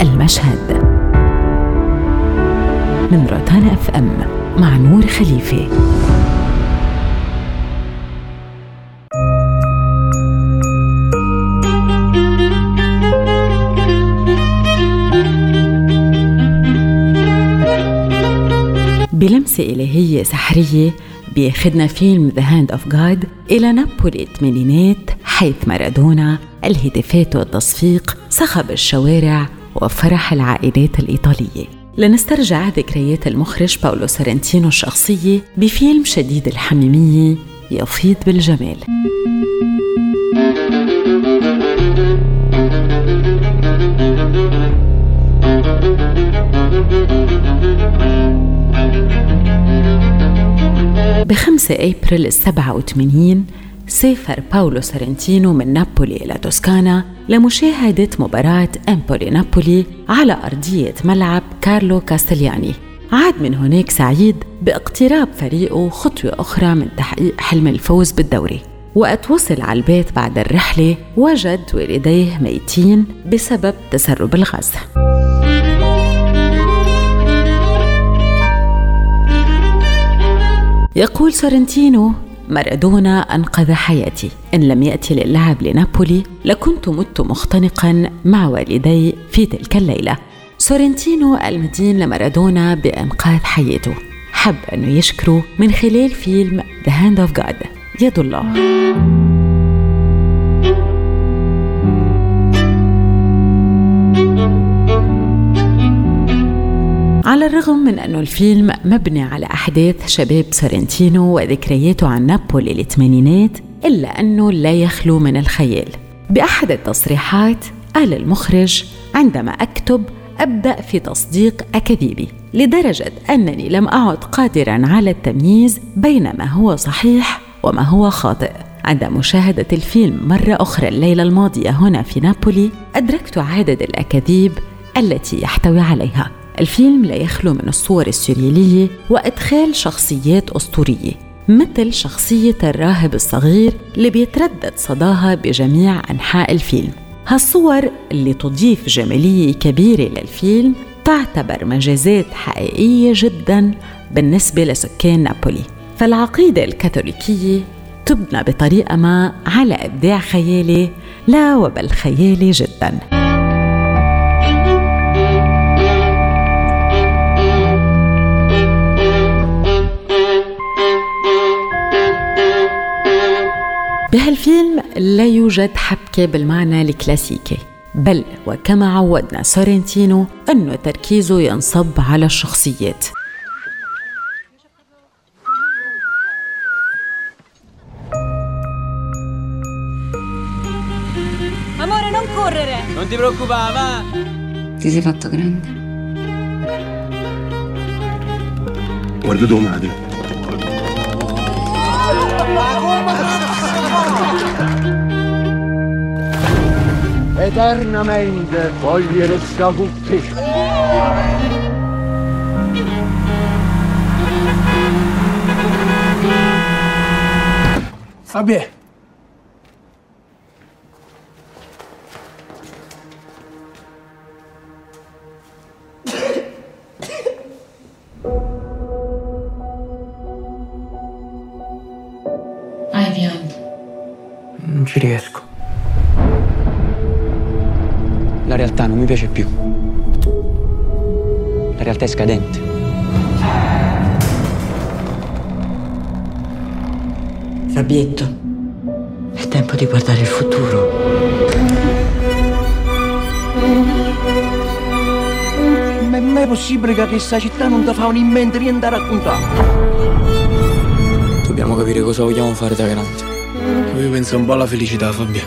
المشهد. من روتانا أف إم مع نور خليفة. بلمسة إلهية سحرية بياخدنا فيلم The Hand of God إلى نابولي الثمانينات حيث مارادونا الهتافات والتصفيق صخب الشوارع وفرح العائلات الإيطالية. لنسترجع ذكريات المخرج باولو سارنتينو الشخصية بفيلم شديد الحميمية يفيض بالجمال. بخمسة أبريل السبعة وثمانين سافر باولو سارنتينو من نابولي إلى توسكانا لمشاهدة مباراة أمبولي نابولي على أرضية ملعب كارلو كاستلياني. عاد من هناك سعيد باقتراب فريقه خطوة أخرى من تحقيق حلم الفوز بالدوري. وقت وصل على البيت بعد الرحلة وجد والديه ميتين بسبب تسرب الغاز. يقول سورنتينو مارادونا أنقذ حياتي. إن لم يأتي للعب لنابولي لكنت مت مختنقا مع والدي في تلك الليلة. سورنتينو المدين لمارادونا بإنقاذ حياته. حب أنه يشكره من خلال فيلم The Hand of God. يد الله. على الرغم من أن الفيلم مبني على أحداث شباب سورنتينو وذكرياته عن نابولي الثمانينات إلا أنه لا يخلو من الخيال. بأحد التصريحات قال المخرج عندما أكتب أبدأ في تصديق أكاذيبي لدرجة أنني لم أعد قادرا على التمييز بين ما هو صحيح وما هو خاطئ. عند مشاهدة الفيلم مرة أخرى الليلة الماضية هنا في نابولي أدركت عدد الأكاذيب التي يحتوي عليها. الفيلم لا يخلو من الصور السوريالية وإدخال شخصيات أسطورية مثل شخصية الراهب الصغير اللي بيتردد صداها بجميع أنحاء الفيلم. هالصور اللي تضيف جمالية كبيرة للفيلم تعتبر مجازات حقيقية جدا بالنسبة لسكان نابولي. فالعقيدة الكاثوليكية تبنى بطريقة ما على إبداع خيالي لا وبل خيالي جداً. بهالفيلم لا يوجد حبكة بالمعنى الكلاسيكي بل وكما عودنا سورنتينو أنه تركيزه ينصب على الشخصيات. Amore, non correre! Non eternamente cogliere scaduti. Saber. Ai, viado. Não diria, Esco. La realtà non mi piace più. La realtà è scadente. Fabietto, è tempo di guardare il futuro. Ma è mai possibile che questa città non ti fa un in mente niente da raccontare? Dobbiamo capire cosa vogliamo fare da grandi. Io penso un po' alla felicità, Fabio.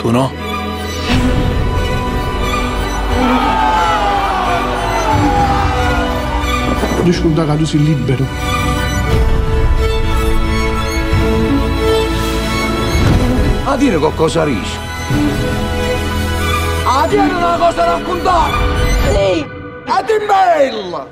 Tu no? A dire. A dire una cosa da raccontare. Sì, a bella.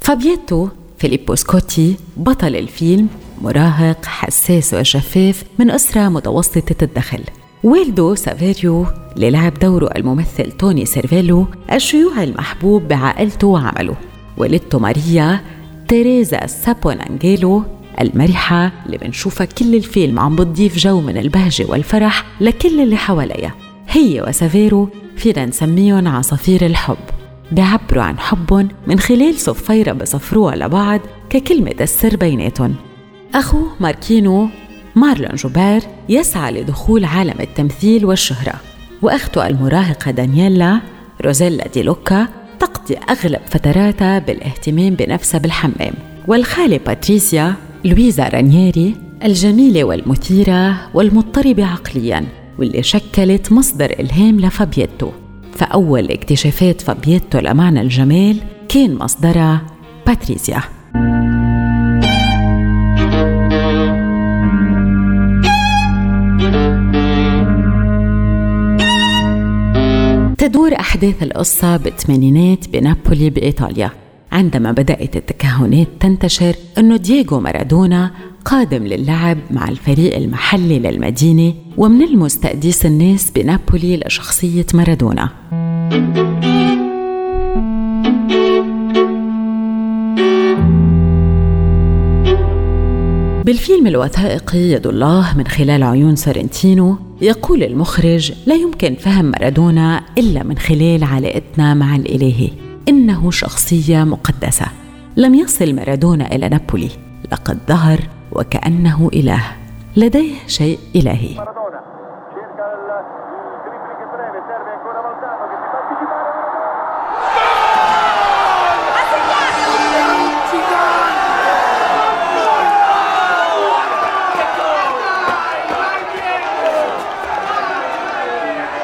فابييتو فيليبو سكوتي بطل الفيلم مراهق حساس وشفاف من أسرة متوسطة الدخل والده سافيريو اللي لعب دوره الممثل توني سيرفيلو الشيوعي المحبوب بعائلته وعمله والدته ماريا تيريزا سابونانجيلو المرحة اللي بنشوفها كل الفيلم عم بتضيف جو من البهجة والفرح لكل اللي حواليها. هي وسافيرو فينا نسميهم عصافير الحب. بيعبروا عن حبهم من خلال صفيرة بصفروها لبعض ككلمة السر بيناتهم. أخوه ماركينو مارلون جوبير يسعى لدخول عالم التمثيل والشهرة وأخته المراهقة دانييلا روزيلا دي لوكا تقضي أغلب فتراتها بالاهتمام بنفسها بالحمام. والخالة باتريسيا لويزا رانييري الجميلة والمثيرة والمضطربة عقلياً واللي شكلت مصدر إلهام لفابيتو فأول اكتشافات فابيتو لمعنى الجمال كان مصدرها باتريسيا. تدور أحداث القصة بالثمانينات بنابولي بإيطاليا عندما بدأت التكهنات تنتشر أنه دييغو مارادونا قادم للعب مع الفريق المحلي للمدينة ومن المستأديس الناس بنابولي لشخصية مارادونا. بالفيلم الوثائقي يد الله من خلال عيون سورنتينو يقول المخرج لا يمكن فهم مارادونا إلا من خلال علاقتنا مع الإلهي إنه شخصية مقدسة. لم يصل مارادونا إلى نابولي. لقد ظهر وكأنه إله. لديه شيء إلهي.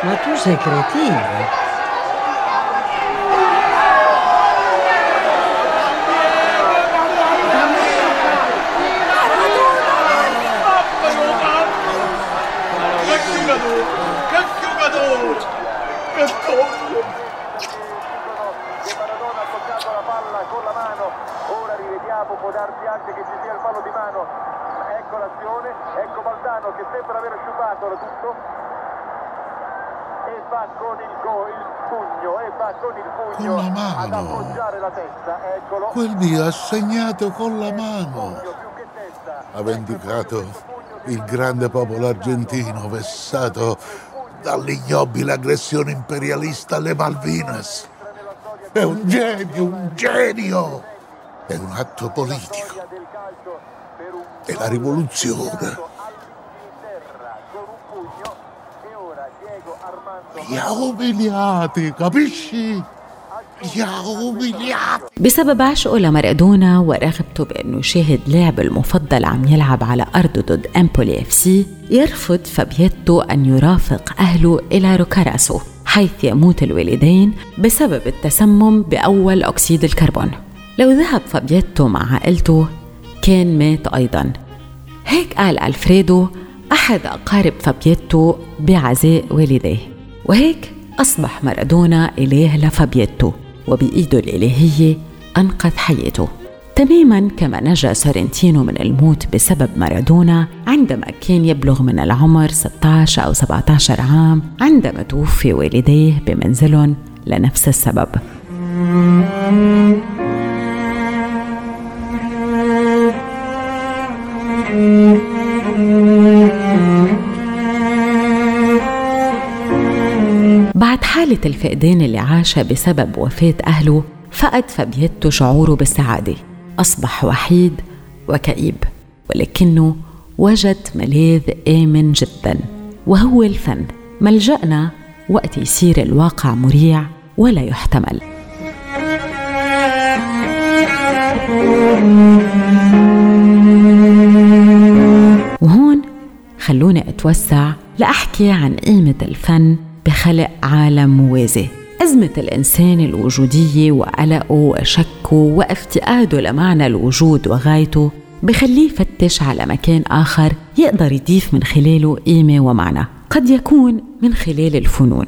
Ma tu sei cretino. può darsi anche che ci sia il fallo di mano. Ecco l'azione, ecco Baldano che sembra aver asciugato tutto. E va con il, go, il pugno, e va con il pugno con la mano. ad appoggiare la testa. Eccolo. Quel Dio ha segnato con la mano. Ha vendicato il grande popolo argentino vessato dall'ignobile aggressione imperialista alle Malvinas. È un genio, un genio! È un atto politico. È la rivoluzione. Capisci? Li ha umiliati. بسبب عشقه لمارادونا ورغبته بأنه يشاهد لاعب المفضل عم يلعب على أرضه ضد أمبولي إف سي يرفض فابيتو أن يرافق أهله إلى روكاراسو حيث يموت الوالدين بسبب التسمم بأول أكسيد الكربون لو ذهب فابيتو مع عائلته كان مات أيضا هيك قال ألفريدو أحد أقارب فابيتو بعزاء والديه وهيك أصبح مارادونا إله لفابيتو وبإيده الإلهية أنقذ حياته. تماما كما نجا سورنتينو من الموت بسبب مارادونا عندما كان يبلغ من العمر 16 أو 17 عام عندما توفي والديه بمنزلهم لنفس السبب. حالة الفقدان اللي عاشها بسبب وفاة أهله فقد فابيتو شعوره بالسعادة. أصبح وحيد وكئيب ولكنه وجد ملاذ آمن جدا. وهو الفن ملجأنا وقت يصير الواقع مريع ولا يحتمل. وهون خلوني أتوسع لأحكي عن قيمة الفن بخلق عالم موازي. أزمة الإنسان الوجودية وقلقه وشكه وافتقاده لمعنى الوجود وغايته بخليه يفتش على مكان آخر يقدر يضيف من خلاله قيمة ومعنى. قد يكون من خلال الفنون.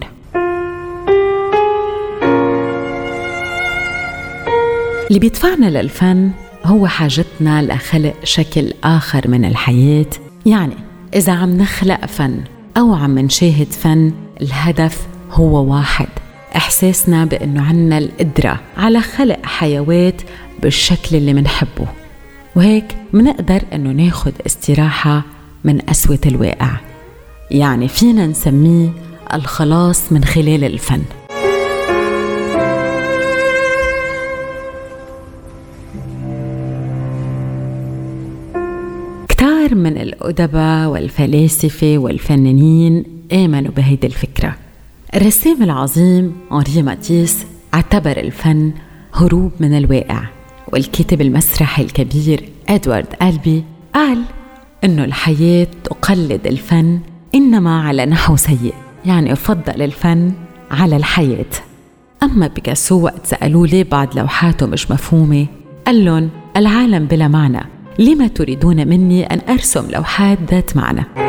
اللي بيدفعنا للفن هو حاجتنا لخلق شكل آخر من الحياة. يعني إذا عم نخلق فن أو عم نشاهد فن الهدف هو واحد إحساسنا بأنه عنا القدرة على خلق حيوات بالشكل اللي منحبه. وهيك منقدر أنه ناخد استراحة من قسوة الواقع. يعني فينا نسميه الخلاص من خلال الفن. كتار من الأدباء والفلاسفة والفنانين آمنوا بهيدي الفكرة. الرسام العظيم أنري ماتيس اعتبر الفن هروب من الواقع والكاتب المسرحي الكبير إدوارد ألبي قال إنه الحياة تقلد الفن إنما على نحو سيء يعني أفضل الفن على الحياة. أما بيكاسو وقت سألوه ليه بعض لوحاته مش مفهومة قال لهم العالم بلا معنى لما تريدون مني أن أرسم لوحات ذات معنى؟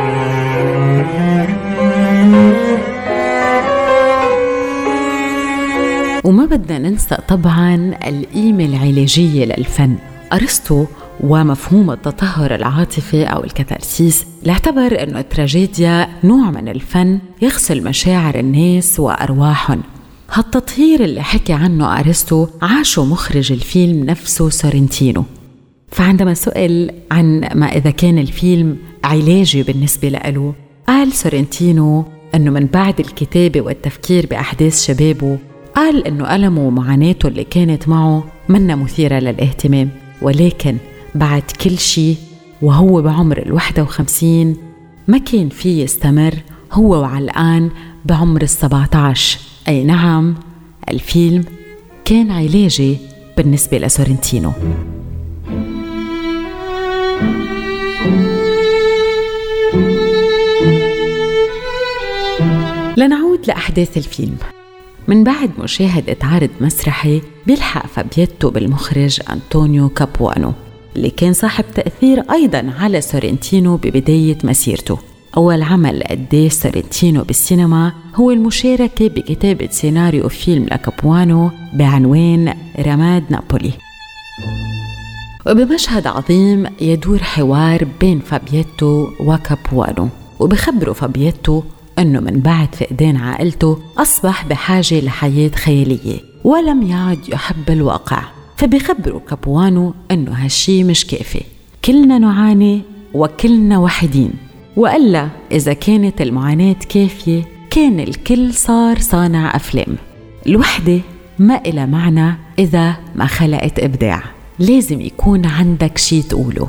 وما بدنا ننسى طبعا القيمة العلاجية للفن. أرسطو ومفهوم التطهر العاطفي أو الكتارسيس لاعتبر أنه التراجيديا نوع من الفن يغسل مشاعر الناس وأرواحهم. هالتطهير اللي حكي عنه أرسطو عاشه مخرج الفيلم نفسه سورنتينو فعندما سئل عن ما إذا كان الفيلم علاجي بالنسبة له قال سورنتينو أنه من بعد الكتابة والتفكير بأحداث شبابه قال أنه ألمه ومعاناته اللي كانت معه منا مثيرة للاهتمام ولكن بعد كل شيء وهو بعمر الواحدة وخمسين ما كان فيه يستمر هو وعلقان بعمر السبعة عشر أي نعم الفيلم كان علاجي بالنسبة لسورنتينو. لنعود لأحداث الفيلم. من بعد مشاهدة عرض مسرحي بيلحق فابيتو بالمخرج أنطونيو كابوانو اللي كان صاحب تأثير أيضا على سورنتينو ببداية مسيرته. أول عمل أديه سورنتينو بالسينما هو المشاركة بكتابة سيناريو فيلم لكابوانو بعنوان رماد نابولي. وبمشهد عظيم يدور حوار بين فابيتو وكابوانو وبخبروا فابيتو أنه من بعد فقدان عائلته أصبح بحاجة لحياة خيالية ولم يعد يحب الواقع فبيخبروا كابوانو أنه هالشي مش كافي. كلنا نعاني وكلنا وحيدين وإلا إذا كانت المعاناة كافية كان الكل صار صانع أفلام. الوحدة ما إلها معنى إذا ما خلقت إبداع لازم يكون عندك شي تقوله.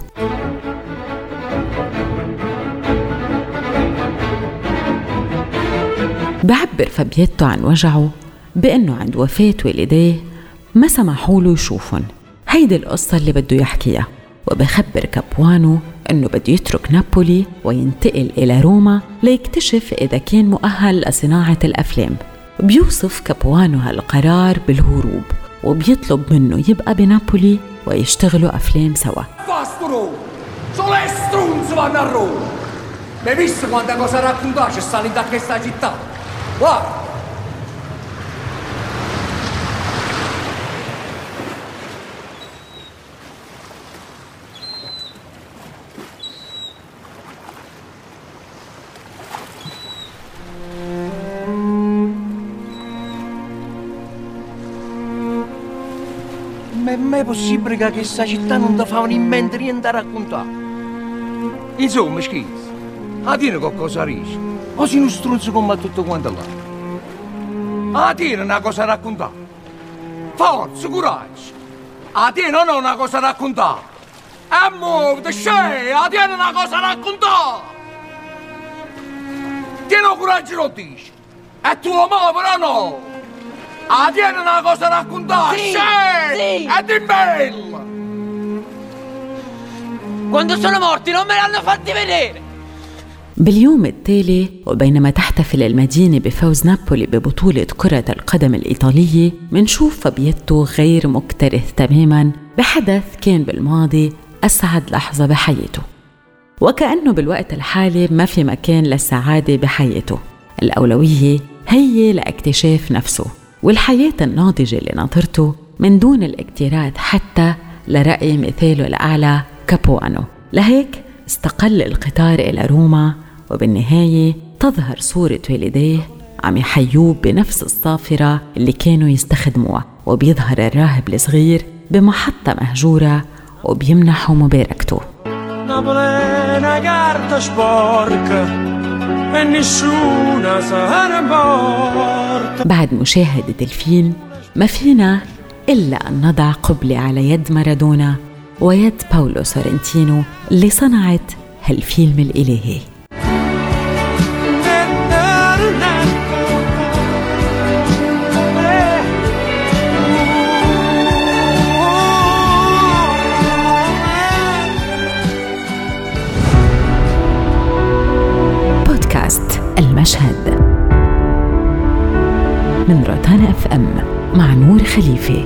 بعبر فابيتو عن وجعه بأنه عند وفاة والديه ما سمحوا له يشوفهم. هيدي القصة اللي بده يحكيها وبخبر كابوانو أنه بده يترك نابولي وينتقل إلى روما ليكتشف إذا كان مؤهل لصناعة الأفلام. بيوصف كابوانو هالقرار بالهروب وبيطلب منه يبقى بنابولي ويشتغلوا أفلام سوا. Mi hai visto quanta cosa raccontaci sta da questa città? Guarda! Ma è possibile che questa città non ti fa in mente niente da raccontare? Insomma, scherzo. A dire qualcosa dici. O sei uno struzzo come tutto quanto là. A dire una cosa raccontare. Forza, coraggio. A dire non ho una cosa raccontare. E muoviti, scegli, a dire una cosa raccontare. Tieni coraggio lo dici. E tu lo muovi o no? A dire una cosa raccontare. Sì, scegli. Sì. E dimmela. Quando sono morti non me l'hanno fatti vedere. باليوم التالي وبينما تحتفل المدينة بفوز نابولي ببطولة كرة القدم الإيطالية منشوف فابيتو غير مكترث تماما بحدث كان بالماضي أسعد لحظة بحياته. وكأنه بالوقت الحالي ما في مكان للسعادة بحياته. الأولوية هي لاكتشاف نفسه والحياة الناضجة اللي ناطرته من دون الاكتراث حتى لرأي مثاله الأعلى كابوانو. لهيك استقل القطار إلى روما وبالنهاية تظهر صورة والديه عم يحيوه بنفس الصافرة اللي كانوا يستخدموها وبيظهر الراهب الصغير بمحطة مهجورة وبيمنحوا مباركته. بعد مشاهدة الفيلم ما فينا إلا أن نضع قبلة على يد مارادونا ويد باولو سورنتينو اللي صنعت هالفيلم الإلهي. المشهد. من روتانا أف أم مع نور خليفة.